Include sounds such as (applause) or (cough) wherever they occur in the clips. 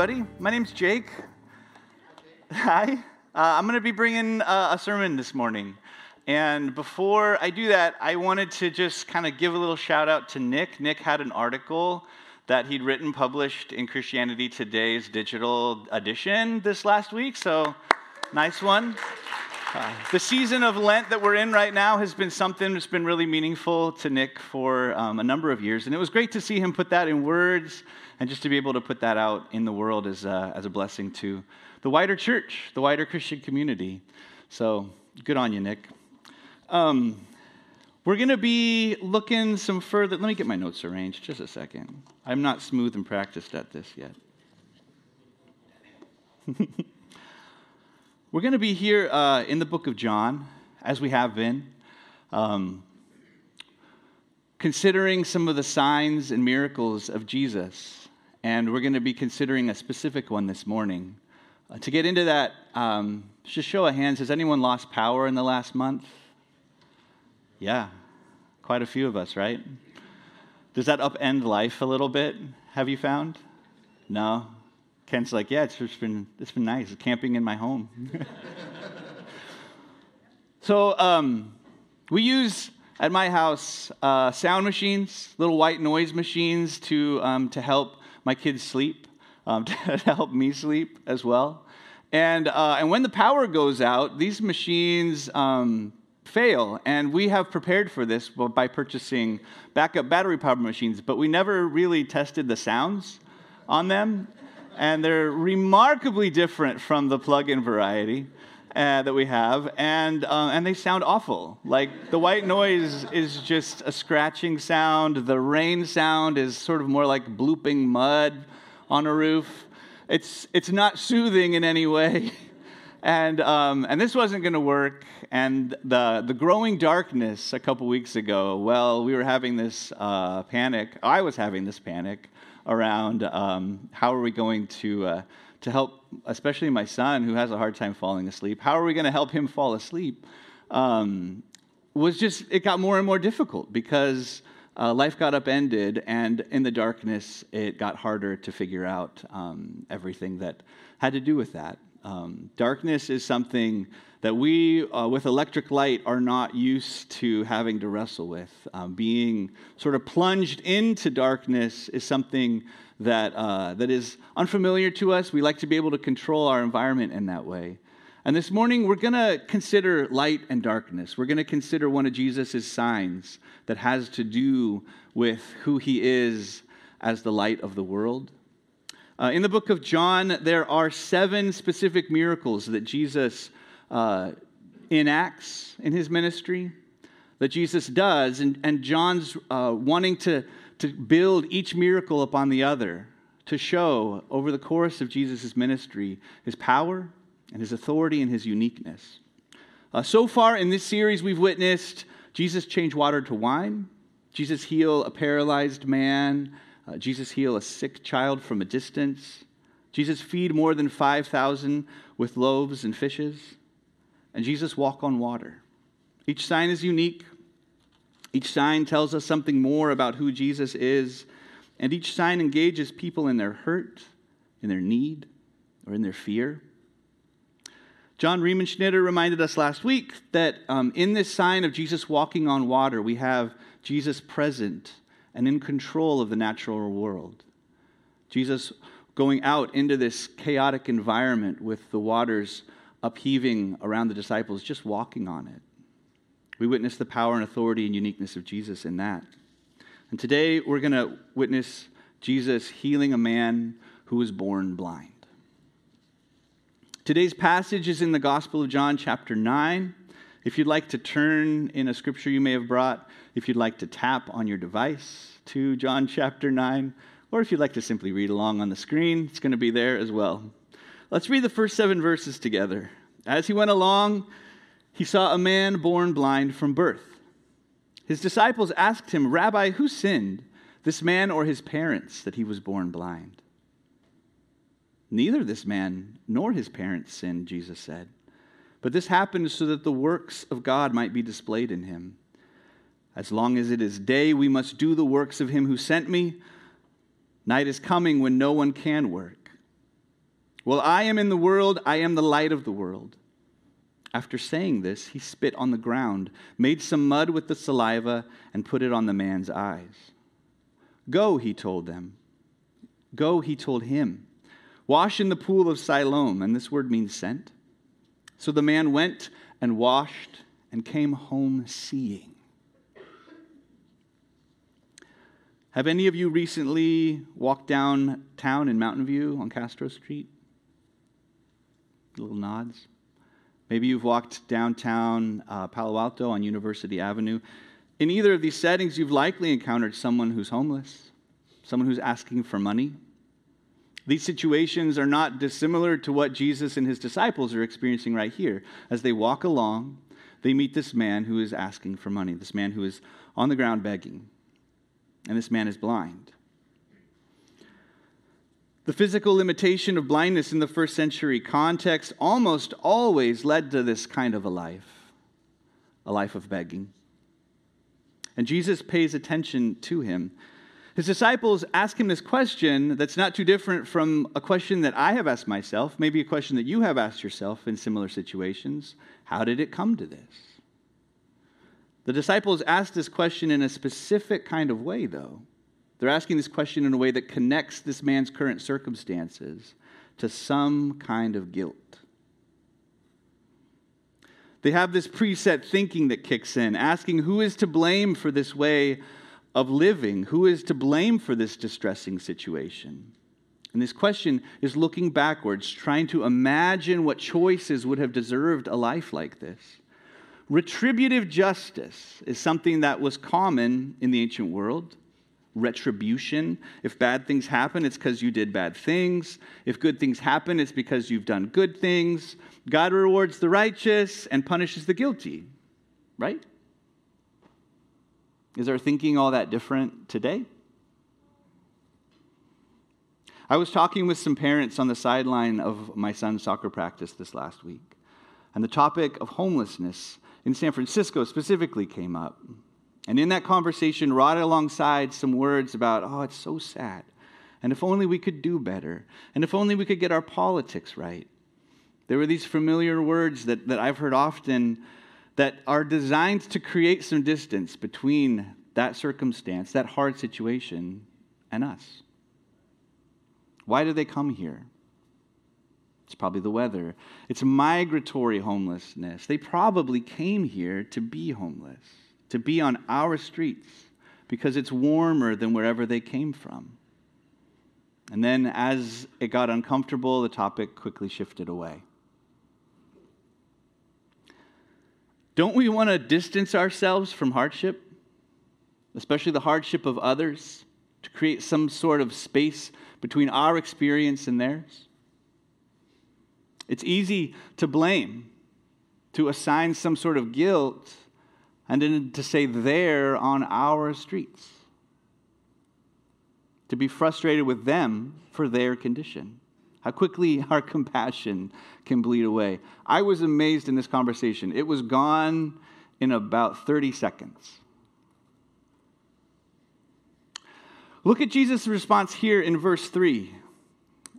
everybody. My name's Jake. Hi. Uh, I'm going to be bringing uh, a sermon this morning. And before I do that, I wanted to just kind of give a little shout out to Nick. Nick had an article that he'd written published in Christianity Today's digital edition this last week. So, nice one. Uh, the season of Lent that we're in right now has been something that's been really meaningful to Nick for um, a number of years. And it was great to see him put that in words and just to be able to put that out in the world as a, as a blessing to the wider church, the wider Christian community. So good on you, Nick. Um, we're going to be looking some further. Let me get my notes arranged just a second. I'm not smooth and practiced at this yet. (laughs) we're going to be here uh, in the book of John, as we have been, um, considering some of the signs and miracles of Jesus and we're going to be considering a specific one this morning. Uh, to get into that, um, just show of hands, has anyone lost power in the last month? Yeah, quite a few of us, right? Does that upend life a little bit, have you found? No? Ken's like, yeah, it's just been, it's been nice, camping in my home. (laughs) so um, we use at my house uh, sound machines, little white noise machines to, um, to help my kids sleep, um, (laughs) to help me sleep as well. And, uh, and when the power goes out, these machines um, fail. And we have prepared for this by purchasing backup battery powered machines, but we never really tested the sounds on them. And they're remarkably different from the plug in variety. Uh, that we have, and, uh, and they sound awful. Like the white noise is just a scratching sound, the rain sound is sort of more like blooping mud on a roof. It's, it's not soothing in any way. (laughs) And, um, and this wasn't going to work. And the, the growing darkness a couple weeks ago, well, we were having this uh, panic. I was having this panic around um, how are we going to uh, to help, especially my son who has a hard time falling asleep. How are we going to help him fall asleep? Um, was just, it got more and more difficult because uh, life got upended, and in the darkness, it got harder to figure out um, everything that had to do with that. Um, darkness is something that we, uh, with electric light, are not used to having to wrestle with. Um, being sort of plunged into darkness is something that, uh, that is unfamiliar to us. We like to be able to control our environment in that way. And this morning, we're going to consider light and darkness. We're going to consider one of Jesus' signs that has to do with who he is as the light of the world. Uh, in the book of John, there are seven specific miracles that Jesus uh, enacts in his ministry, that Jesus does. And, and John's uh, wanting to to build each miracle upon the other, to show over the course of Jesus' ministry his power and his authority and his uniqueness. Uh, so far in this series, we've witnessed Jesus change water to wine, Jesus heal a paralyzed man, uh, Jesus heal a sick child from a distance, Jesus feed more than 5,000 with loaves and fishes, and Jesus walk on water. Each sign is unique, each sign tells us something more about who Jesus is, and each sign engages people in their hurt, in their need, or in their fear. John Riemenschneider reminded us last week that um, in this sign of Jesus walking on water, we have Jesus present and in control of the natural world. Jesus going out into this chaotic environment with the waters upheaving around the disciples, just walking on it. We witness the power and authority and uniqueness of Jesus in that. And today we're going to witness Jesus healing a man who was born blind. Today's passage is in the Gospel of John, chapter 9. If you'd like to turn in a scripture you may have brought, if you'd like to tap on your device to John chapter 9, or if you'd like to simply read along on the screen, it's going to be there as well. Let's read the first seven verses together. As he went along, he saw a man born blind from birth. His disciples asked him, Rabbi, who sinned, this man or his parents, that he was born blind? Neither this man nor his parents sinned, Jesus said. But this happened so that the works of God might be displayed in him. As long as it is day, we must do the works of him who sent me. Night is coming when no one can work. While I am in the world, I am the light of the world. After saying this, he spit on the ground, made some mud with the saliva, and put it on the man's eyes. Go, he told them. Go, he told him. Wash in the pool of Siloam, and this word means sent. So the man went and washed and came home seeing. Have any of you recently walked downtown in Mountain View on Castro Street? Little nods. Maybe you've walked downtown uh, Palo Alto on University Avenue. In either of these settings, you've likely encountered someone who's homeless, someone who's asking for money. These situations are not dissimilar to what Jesus and his disciples are experiencing right here. As they walk along, they meet this man who is asking for money, this man who is on the ground begging, and this man is blind. The physical limitation of blindness in the first century context almost always led to this kind of a life, a life of begging. And Jesus pays attention to him. His disciples ask him this question that's not too different from a question that I have asked myself, maybe a question that you have asked yourself in similar situations. How did it come to this? The disciples ask this question in a specific kind of way, though. They're asking this question in a way that connects this man's current circumstances to some kind of guilt. They have this preset thinking that kicks in, asking who is to blame for this way of living? Who is to blame for this distressing situation? And this question is looking backwards, trying to imagine what choices would have deserved a life like this. Retributive justice is something that was common in the ancient world retribution. If bad things happen, it's because you did bad things. If good things happen, it's because you've done good things. God rewards the righteous and punishes the guilty, right? Is our thinking all that different today? I was talking with some parents on the sideline of my son's soccer practice this last week, and the topic of homelessness in San Francisco specifically came up. And in that conversation, right alongside some words about, oh, it's so sad. And if only we could do better. And if only we could get our politics right. There were these familiar words that, that I've heard often that are designed to create some distance between that circumstance, that hard situation, and us. Why do they come here? It's probably the weather. It's migratory homelessness. They probably came here to be homeless to be on our streets because it's warmer than wherever they came from. And then, as it got uncomfortable, the topic quickly shifted away. Don't we want to distance ourselves from hardship, especially the hardship of others, to create some sort of space between our experience and theirs? It's easy to blame, to assign some sort of guilt and then to say there on our streets. To be frustrated with them for their condition. How quickly (laughs) our compassion can bleed away. I was amazed in this conversation. It was gone in about 30 seconds. Look at Jesus' response here in verse 3.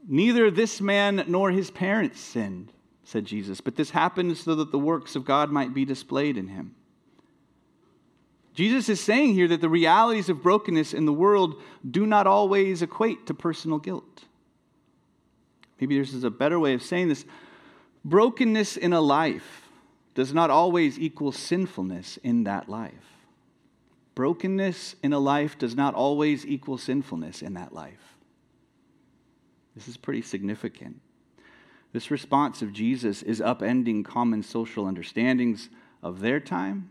Neither this man nor his parents sinned, said Jesus, but this happened so that the works of God might be displayed in him. Jesus is saying here that the realities of brokenness in the world do not always equate to personal guilt. Maybe this is a better way of saying this. Brokenness in a life does not always equal sinfulness in that life. Brokenness in a life does not always equal sinfulness in that life. This is pretty significant. This response of Jesus is upending common social understandings of their time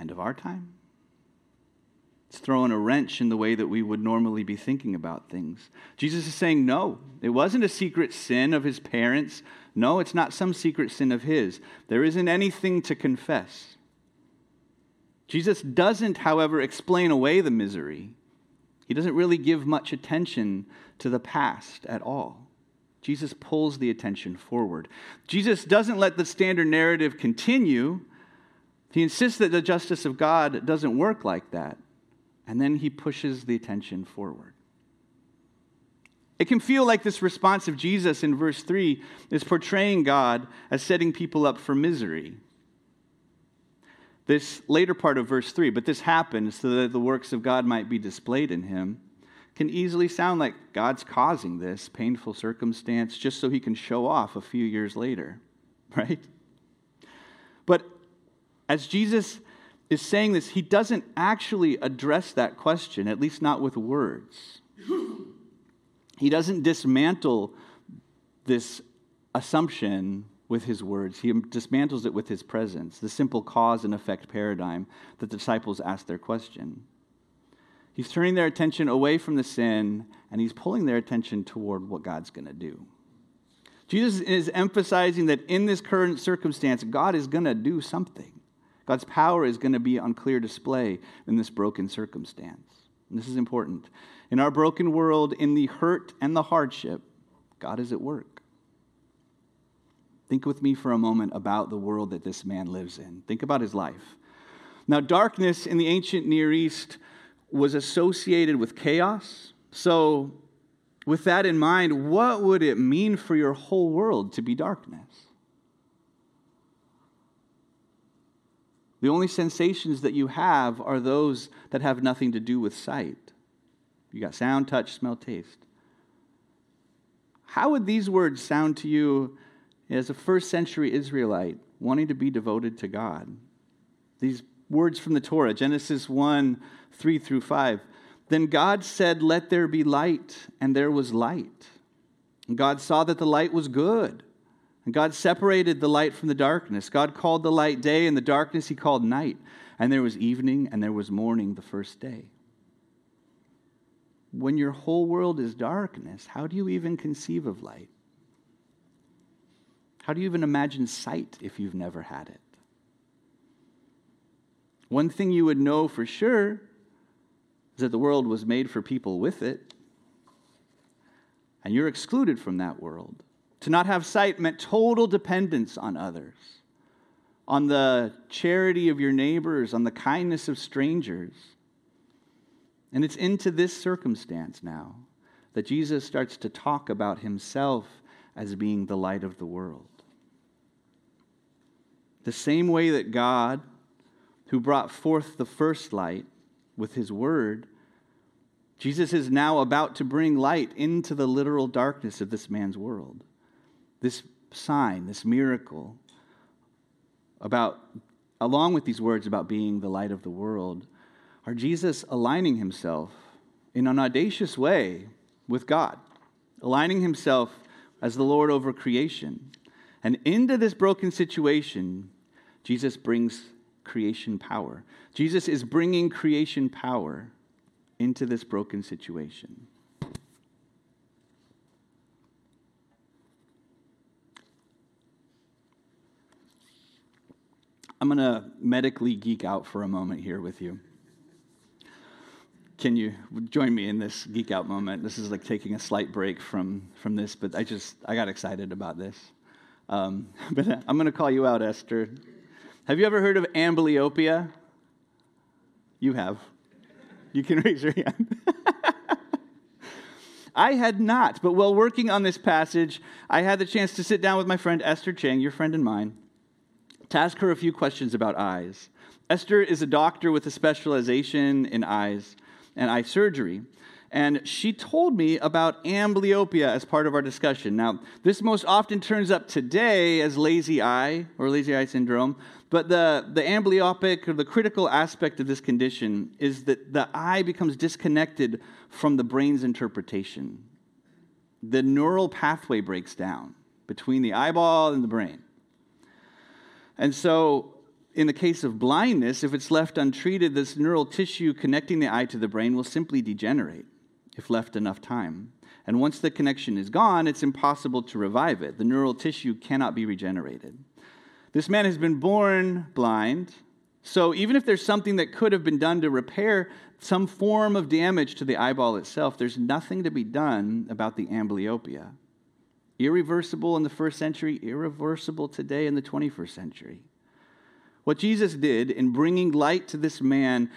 and of our time. It's throwing a wrench in the way that we would normally be thinking about things. Jesus is saying, no, it wasn't a secret sin of his parents. No, it's not some secret sin of his. There isn't anything to confess. Jesus doesn't, however, explain away the misery. He doesn't really give much attention to the past at all. Jesus pulls the attention forward. Jesus doesn't let the standard narrative continue he insists that the justice of God doesn't work like that. And then he pushes the attention forward. It can feel like this response of Jesus in verse 3 is portraying God as setting people up for misery. This later part of verse 3, but this happens so that the works of God might be displayed in him, can easily sound like God's causing this painful circumstance just so he can show off a few years later, (laughs) right? But as Jesus is saying this, he doesn't actually address that question, at least not with words. He doesn't dismantle this assumption with his words, he dismantles it with his presence, the simple cause and effect paradigm that the disciples asked their question. He's turning their attention away from the sin and he's pulling their attention toward what God's going to do. Jesus is emphasizing that in this current circumstance, God is going to do something. God's power is going to be on clear display in this broken circumstance. And this is important. In our broken world, in the hurt and the hardship, God is at work. Think with me for a moment about the world that this man lives in. Think about his life. Now, darkness in the ancient Near East was associated with chaos. So, with that in mind, what would it mean for your whole world to be darkness? The only sensations that you have are those that have nothing to do with sight. You got sound, touch, smell, taste. How would these words sound to you as a first century Israelite wanting to be devoted to God? These words from the Torah, Genesis 1 3 through 5. Then God said, Let there be light, and there was light. And God saw that the light was good. And God separated the light from the darkness. God called the light day, and the darkness he called night. And there was evening, and there was morning the first day when your whole world is darkness, how do you even conceive of light? How do you even imagine sight if you've never had it? One thing you would know for sure is that the world was made for people with it, and you're excluded from that world. To not have sight meant total dependence on others, on the charity of your neighbors, on the kindness of strangers. And it's into this circumstance now that Jesus starts to talk about himself as being the light of the world. The same way that God, who brought forth the first light with his word, Jesus is now about to bring light into the literal darkness of this man's world. This sign, this miracle, about, along with these words about being the light of the world, are Jesus aligning himself in an audacious way with God, aligning himself as the Lord over creation. And into this broken situation, Jesus brings creation power. Jesus is bringing creation power into this broken situation. I'm going to medically geek out for a moment here with you can you join me in this geek out moment? This is like taking a slight break from, from this, but I just, I got excited about this. Um, (laughs) but I'm going to call you out, Esther. Have you ever heard of amblyopia? You have. You can (laughs) raise your hand. (laughs) I had not, but while working on this passage, I had the chance to sit down with my friend Esther Chang, your friend and mine, to ask her a few questions about eyes. Esther is a doctor with a specialization in eyes and eye surgery. And she told me about amblyopia as part of our discussion. Now, this most often turns up today as lazy eye or lazy eye syndrome, but the, the amblyopic or the critical aspect of this condition is that the eye becomes disconnected from the brain's interpretation. The neural pathway breaks down between the eyeball and the brain. And so in the case of blindness, if it's left untreated, this neural tissue connecting the eye to the brain will simply degenerate if left enough time. And once the connection is gone, it's impossible to revive it. The neural tissue cannot be regenerated. This man has been born blind, so even if there's something that could have been done to repair some form of damage to the eyeball itself, there's nothing to be done about the amblyopia. Irreversible in the first century, irreversible today in the 21st century. What Jesus did in bringing light to this man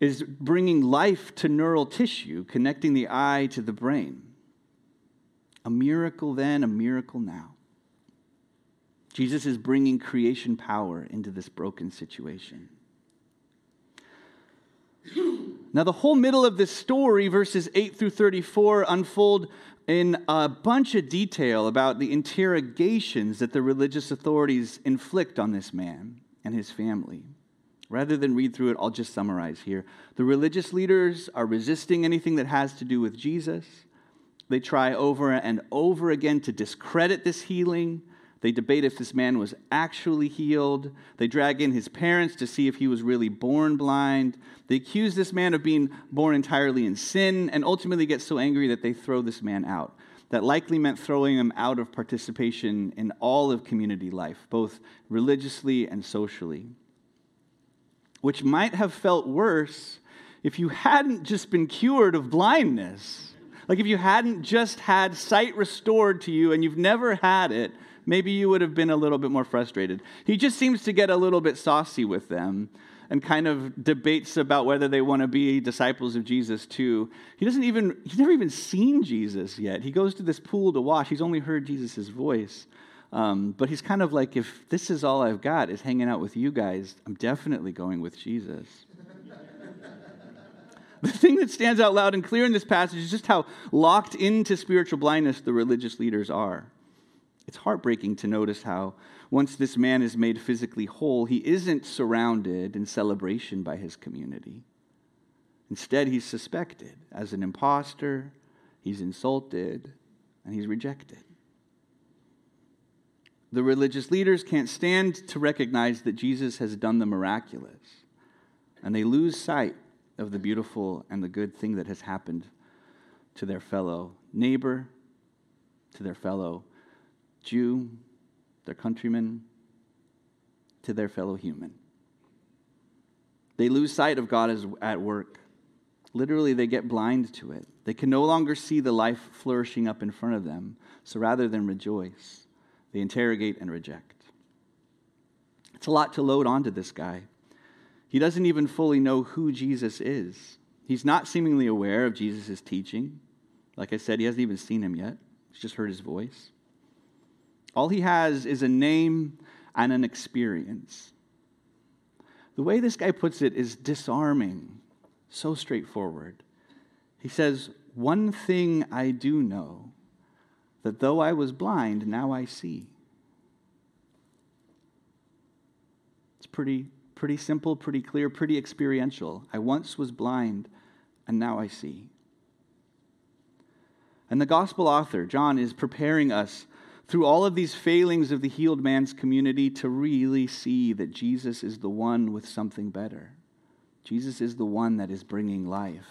is bringing life to neural tissue, connecting the eye to the brain. A miracle then, a miracle now. Jesus is bringing creation power into this broken situation. Now, the whole middle of this story, verses 8 through 34, unfold in a bunch of detail about the interrogations that the religious authorities inflict on this man and his family. Rather than read through it, I'll just summarize here. The religious leaders are resisting anything that has to do with Jesus. They try over and over again to discredit this healing. They debate if this man was actually healed. They drag in his parents to see if he was really born blind. They accuse this man of being born entirely in sin and ultimately get so angry that they throw this man out. That likely meant throwing him out of participation in all of community life, both religiously and socially. Which might have felt worse if you hadn't just been cured of blindness. Like if you hadn't just had sight restored to you and you've never had it maybe you would have been a little bit more frustrated. He just seems to get a little bit saucy with them and kind of debates about whether they want to be disciples of Jesus too. He doesn't even, he's never even seen Jesus yet. He goes to this pool to wash, he's only heard Jesus' voice. Um, but he's kind of like, if this is all I've got is hanging out with you guys, I'm definitely going with Jesus. (laughs) the thing that stands out loud and clear in this passage is just how locked into spiritual blindness the religious leaders are. It's heartbreaking to notice how, once this man is made physically whole, he isn't surrounded in celebration by his community. Instead, he's suspected as an impostor, he's insulted, and he's rejected. The religious leaders can't stand to recognize that Jesus has done the miraculous, and they lose sight of the beautiful and the good thing that has happened to their fellow neighbor, to their fellow Jew, their countrymen, to their fellow human. They lose sight of God as at work. Literally, they get blind to it. They can no longer see the life flourishing up in front of them. So rather than rejoice, they interrogate and reject. It's a lot to load onto this guy. He doesn't even fully know who Jesus is. He's not seemingly aware of Jesus' teaching. Like I said, he hasn't even seen him yet, he's just heard his voice. All he has is a name and an experience. The way this guy puts it is disarming, so straightforward. He says, One thing I do know, that though I was blind, now I see. It's pretty, pretty simple, pretty clear, pretty experiential. I once was blind, and now I see. And the gospel author, John, is preparing us through all of these failings of the healed man's community to really see that Jesus is the one with something better. Jesus is the one that is bringing life.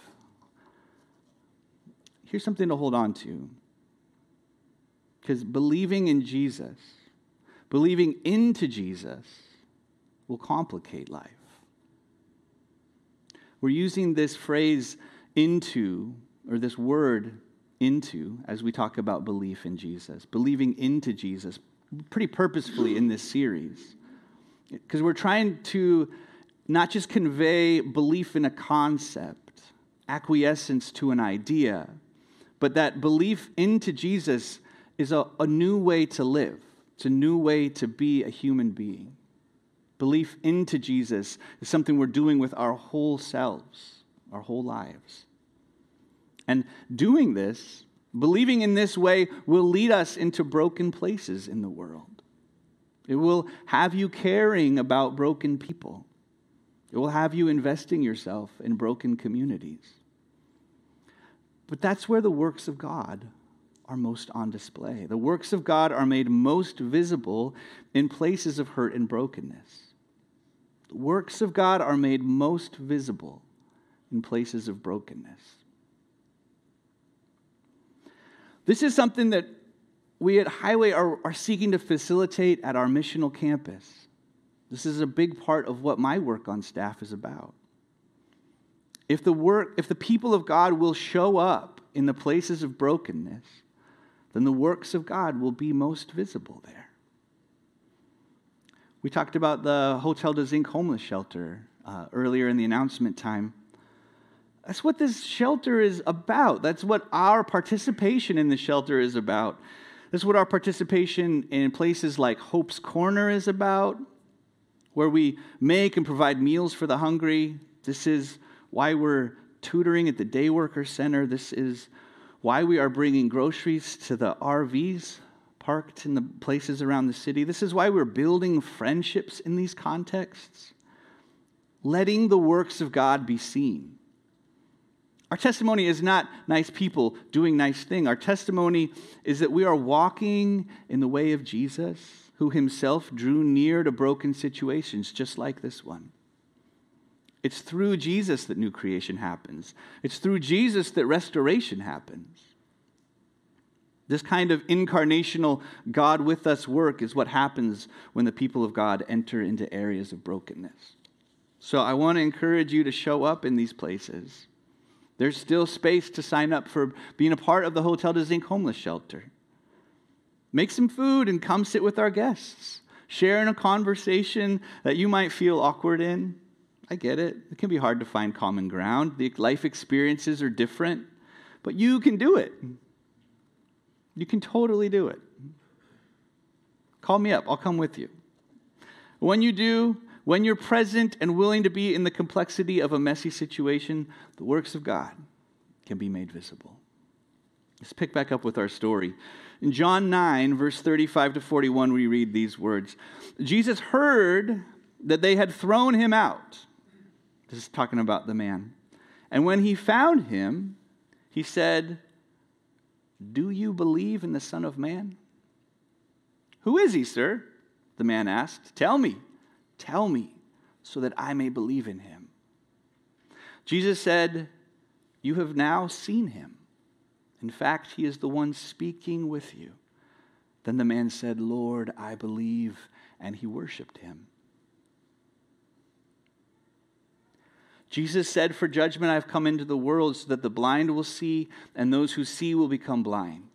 Here's something to hold on to. Because believing in Jesus, believing into Jesus, will complicate life. We're using this phrase into, or this word into as we talk about belief in Jesus, believing into Jesus pretty purposefully in this series. Because we're trying to not just convey belief in a concept, acquiescence to an idea, but that belief into Jesus is a, a new way to live. It's a new way to be a human being. Belief into Jesus is something we're doing with our whole selves, our whole lives. And doing this, believing in this way, will lead us into broken places in the world. It will have you caring about broken people. It will have you investing yourself in broken communities. But that's where the works of God are most on display. The works of God are made most visible in places of hurt and brokenness. The works of God are made most visible in places of brokenness. This is something that we at Highway are, are seeking to facilitate at our missional campus. This is a big part of what my work on staff is about. If the work, if the people of God will show up in the places of brokenness, then the works of God will be most visible there. We talked about the Hotel de Zink homeless shelter uh, earlier in the announcement time. That's what this shelter is about. That's what our participation in the shelter is about. This is what our participation in places like Hope's Corner is about, where we make and provide meals for the hungry. This is why we're tutoring at the Day Worker Center. This is why we are bringing groceries to the RVs parked in the places around the city. This is why we're building friendships in these contexts, letting the works of God be seen. Our testimony is not nice people doing nice things. Our testimony is that we are walking in the way of Jesus, who himself drew near to broken situations just like this one. It's through Jesus that new creation happens. It's through Jesus that restoration happens. This kind of incarnational God with us work is what happens when the people of God enter into areas of brokenness. So I want to encourage you to show up in these places. There's still space to sign up for being a part of the Hotel de Zink homeless shelter. Make some food and come sit with our guests. Share in a conversation that you might feel awkward in. I get it. It can be hard to find common ground. The life experiences are different, but you can do it. You can totally do it. Call me up, I'll come with you. When you do, when you're present and willing to be in the complexity of a messy situation, the works of God can be made visible. Let's pick back up with our story. In John 9, verse 35 to 41, we read these words Jesus heard that they had thrown him out. This is talking about the man. And when he found him, he said, Do you believe in the Son of Man? Who is he, sir? The man asked. Tell me. Tell me so that I may believe in him. Jesus said, You have now seen him. In fact, he is the one speaking with you. Then the man said, Lord, I believe, and he worshiped him. Jesus said, For judgment I've come into the world so that the blind will see, and those who see will become blind.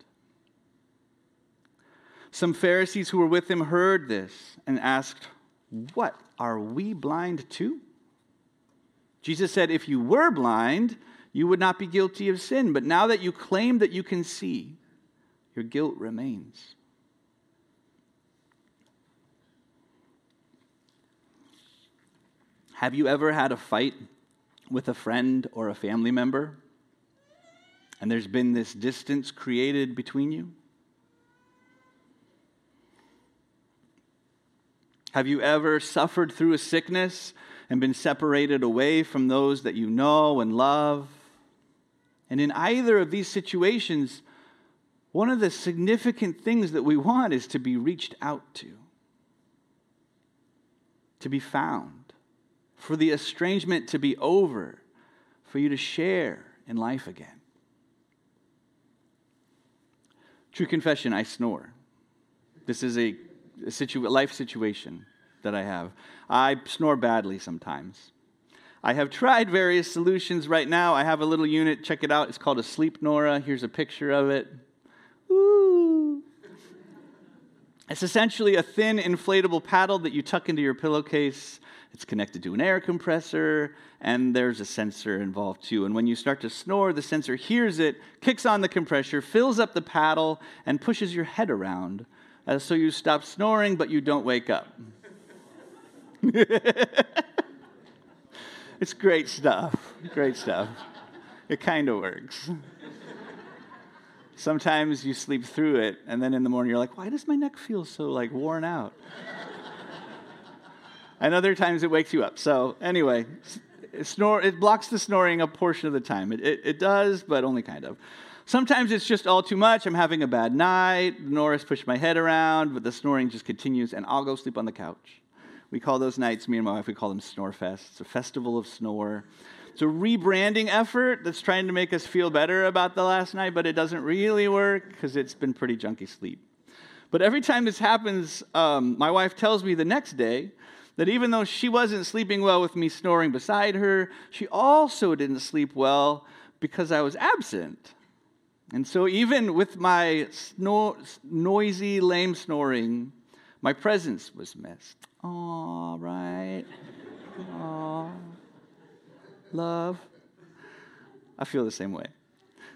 Some Pharisees who were with him heard this and asked, what? Are we blind to? Jesus said, If you were blind, you would not be guilty of sin. But now that you claim that you can see, your guilt remains. Have you ever had a fight with a friend or a family member? And there's been this distance created between you? Have you ever suffered through a sickness and been separated away from those that you know and love? And in either of these situations, one of the significant things that we want is to be reached out to, to be found, for the estrangement to be over, for you to share in life again. True confession, I snore. This is a situ- life situation that I have. I snore badly sometimes. I have tried various solutions right now. I have a little unit. Check it out. It's called a Sleep Nora. Here's a picture of it. It's essentially a thin inflatable paddle that you tuck into your pillowcase. It's connected to an air compressor, and there's a sensor involved too. And when you start to snore, the sensor hears it, kicks on the compressor, fills up the paddle, and pushes your head around uh, so you stop snoring, but you don't wake up. (laughs) it's great stuff. Great stuff. It kind of works. Sometimes you sleep through it, and then in the morning you're like, why does my neck feel so like worn out? (laughs) and other times it wakes you up. So anyway, it, snore, it blocks the snoring a portion of the time. It, it, it does, but only kind of. Sometimes it's just all too much. I'm having a bad night. Norris pushed my head around, but the snoring just continues, and I'll go sleep on the couch. We call those nights, me and my wife, we call them Snore Fest. It's a festival of snore. It's a rebranding effort that's trying to make us feel better about the last night, but it doesn't really work because it's been pretty junky sleep. But every time this happens, um, my wife tells me the next day that even though she wasn't sleeping well with me snoring beside her, she also didn't sleep well because I was absent. And so, even with my snor- noisy, lame snoring, my presence was missed. All right. Aw. Love. I feel the same way.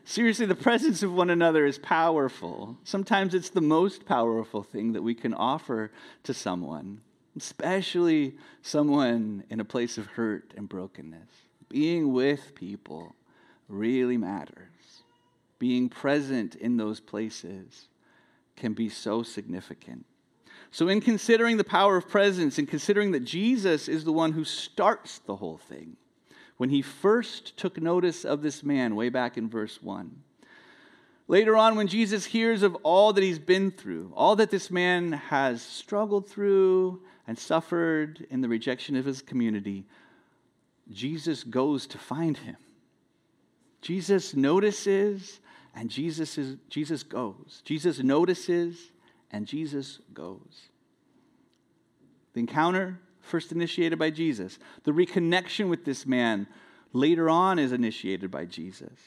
Seriously, the presence of one another is powerful. Sometimes it's the most powerful thing that we can offer to someone, especially someone in a place of hurt and brokenness. Being with people really matters. Being present in those places can be so significant. So, in considering the power of presence and considering that Jesus is the one who starts the whole thing, when he first took notice of this man, way back in verse 1, later on, when Jesus hears of all that he's been through, all that this man has struggled through and suffered in the rejection of his community, Jesus goes to find him. Jesus notices and Jesus, is, Jesus goes. Jesus notices and Jesus goes. The encounter, first initiated by Jesus. The reconnection with this man later on is initiated by Jesus.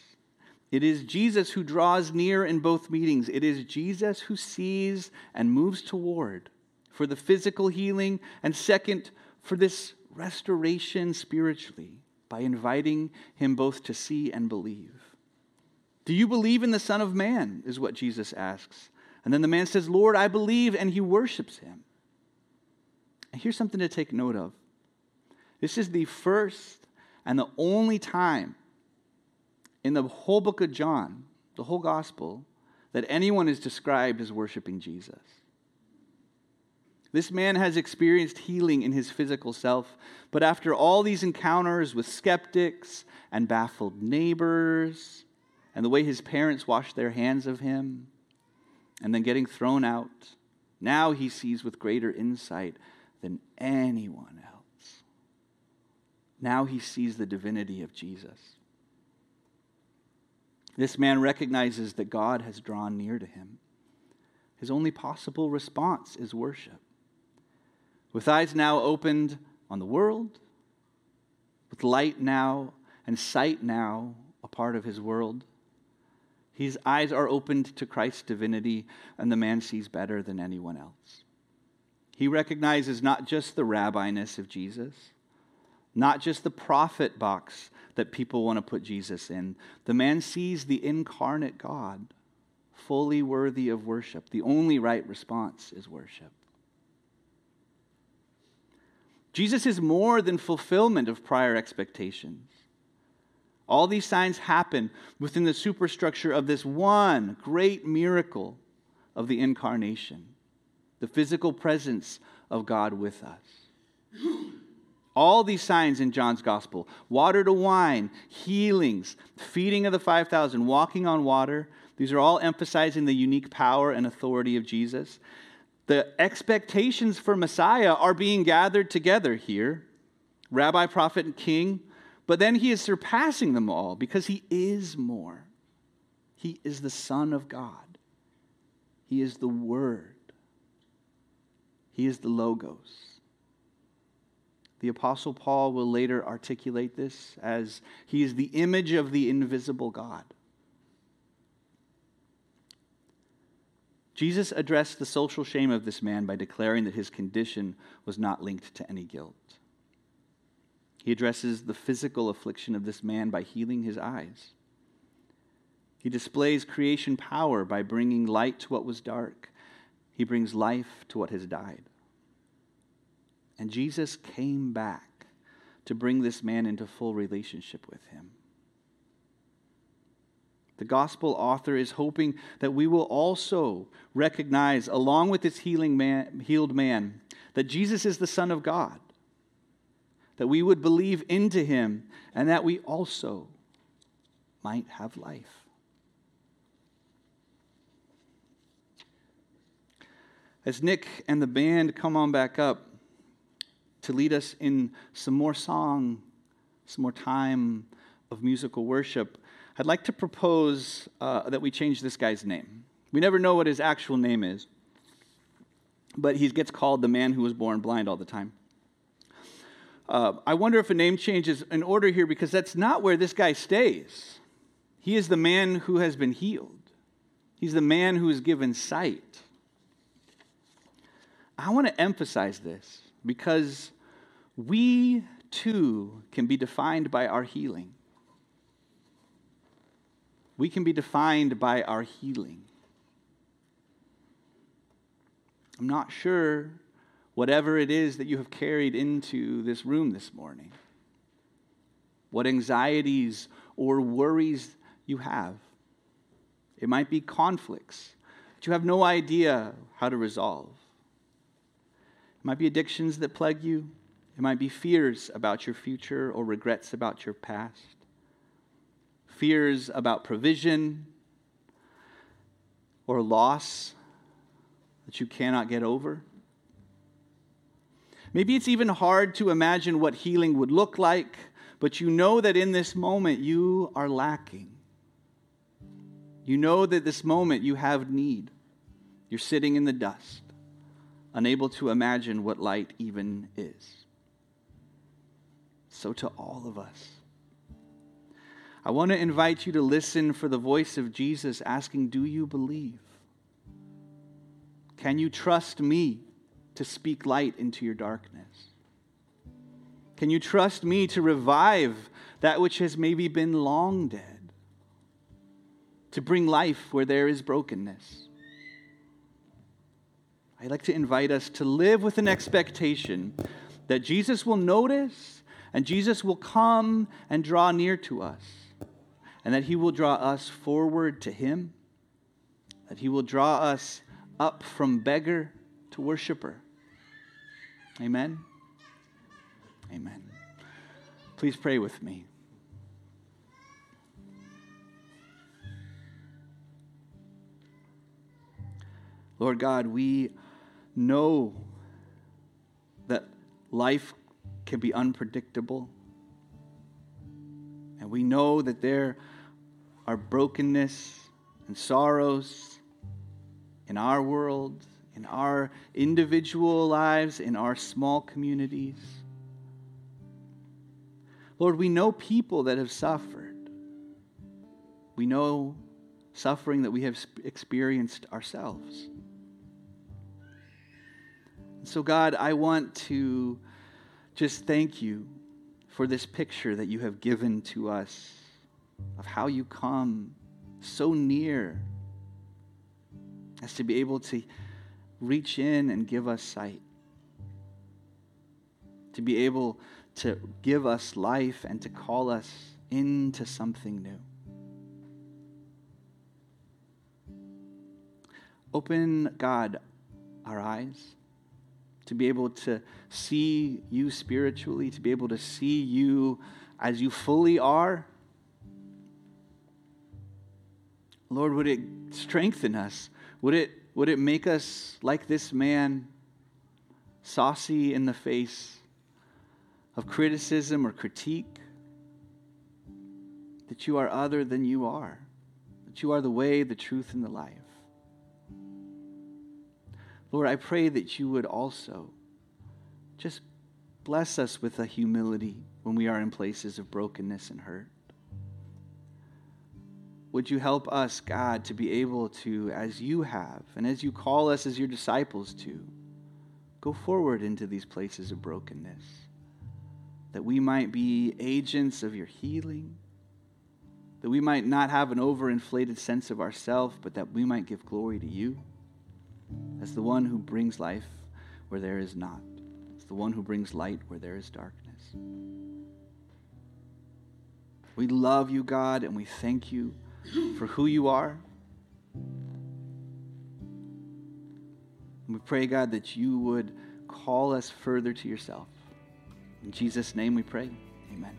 It is Jesus who draws near in both meetings. It is Jesus who sees and moves toward for the physical healing, and second, for this restoration spiritually by inviting him both to see and believe. Do you believe in the Son of Man? is what Jesus asks. And then the man says, Lord, I believe, and he worships him. And here's something to take note of this is the first and the only time in the whole book of John, the whole gospel, that anyone is described as worshiping Jesus. This man has experienced healing in his physical self, but after all these encounters with skeptics and baffled neighbors, and the way his parents washed their hands of him, and then getting thrown out, now he sees with greater insight than anyone else. Now he sees the divinity of Jesus. This man recognizes that God has drawn near to him. His only possible response is worship. With eyes now opened on the world, with light now and sight now a part of his world, his eyes are opened to Christ's divinity, and the man sees better than anyone else. He recognizes not just the rabbiness of Jesus, not just the prophet box that people want to put Jesus in. The man sees the incarnate God, fully worthy of worship. The only right response is worship. Jesus is more than fulfillment of prior expectations. All these signs happen within the superstructure of this one great miracle of the incarnation, the physical presence of God with us. All these signs in John's gospel water to wine, healings, feeding of the 5,000, walking on water these are all emphasizing the unique power and authority of Jesus. The expectations for Messiah are being gathered together here rabbi, prophet, and king but then he is surpassing them all because he is more. He is the Son of God, he is the Word, he is the Logos. The Apostle Paul will later articulate this as he is the image of the invisible God. Jesus addressed the social shame of this man by declaring that his condition was not linked to any guilt. He addresses the physical affliction of this man by healing his eyes. He displays creation power by bringing light to what was dark. He brings life to what has died. And Jesus came back to bring this man into full relationship with him. The gospel author is hoping that we will also recognize, along with this healing man, healed man, that Jesus is the Son of God that we would believe into him, and that we also might have life. As Nick and the band come on back up to lead us in some more song, some more time of musical worship, I'd like to propose uh, that we change this guy's name. We never know what his actual name is, but he gets called the man who was born blind all the time. Uh, I wonder if a name change is in order here because that's not where this guy stays. He is the man who has been healed, he's the man who is given sight. I want to emphasize this because we too can be defined by our healing. we can be defined by our healing. I'm not sure whatever it is that you have carried into this room this morning, what anxieties or worries you have. It might be conflicts that you have no idea how to resolve. It might be addictions that plague you. It might be fears about your future or regrets about your past. Fears about provision or loss that you cannot get over. Maybe it's even hard to imagine what healing would look like, but you know that in this moment you are lacking. You know that this moment you have need. You're sitting in the dust, unable to imagine what light even is. So, to all of us, I want to invite you to listen for the voice of Jesus asking, Do you believe? Can you trust me to speak light into your darkness? Can you trust me to revive that which has maybe been long dead? To bring life where there is brokenness? I'd like to invite us to live with an expectation that Jesus will notice and Jesus will come and draw near to us, and that he will draw us forward to him, that he will draw us up from beggar to worshiper Amen? Amen. Please pray with me. Lord God, we know that life can be unpredictable. And we know that there are brokenness and sorrows in our world in our individual lives, in our small communities. Lord, we know people that have suffered. We know suffering that we have experienced ourselves. So, God, I want to just thank you for this picture that you have given to us of how you come so near as to be able to reach in and give us sight, to be able to give us life and to call us into something new. Open, God, our eyes to be able to see you spiritually, to be able to see you as you fully are. Lord, would it strengthen us? Would it would it make us like this man, saucy in the face of criticism or critique? That you are other than you are, that you are the way, the truth, and the life. Lord, I pray that you would also just bless us with a humility when we are in places of brokenness and hurt. Would you help us, God, to be able to, as you have, and as you call us as your disciples to, go forward into these places of brokenness, that we might be agents of your healing, that we might not have an overinflated sense of ourself, but that we might give glory to you as the one who brings life where there is not, as the one who brings light where there is darkness. We love you, God, and we thank you for who you are. We pray, God, that you would call us further to yourself. In Jesus' name we pray. Amen.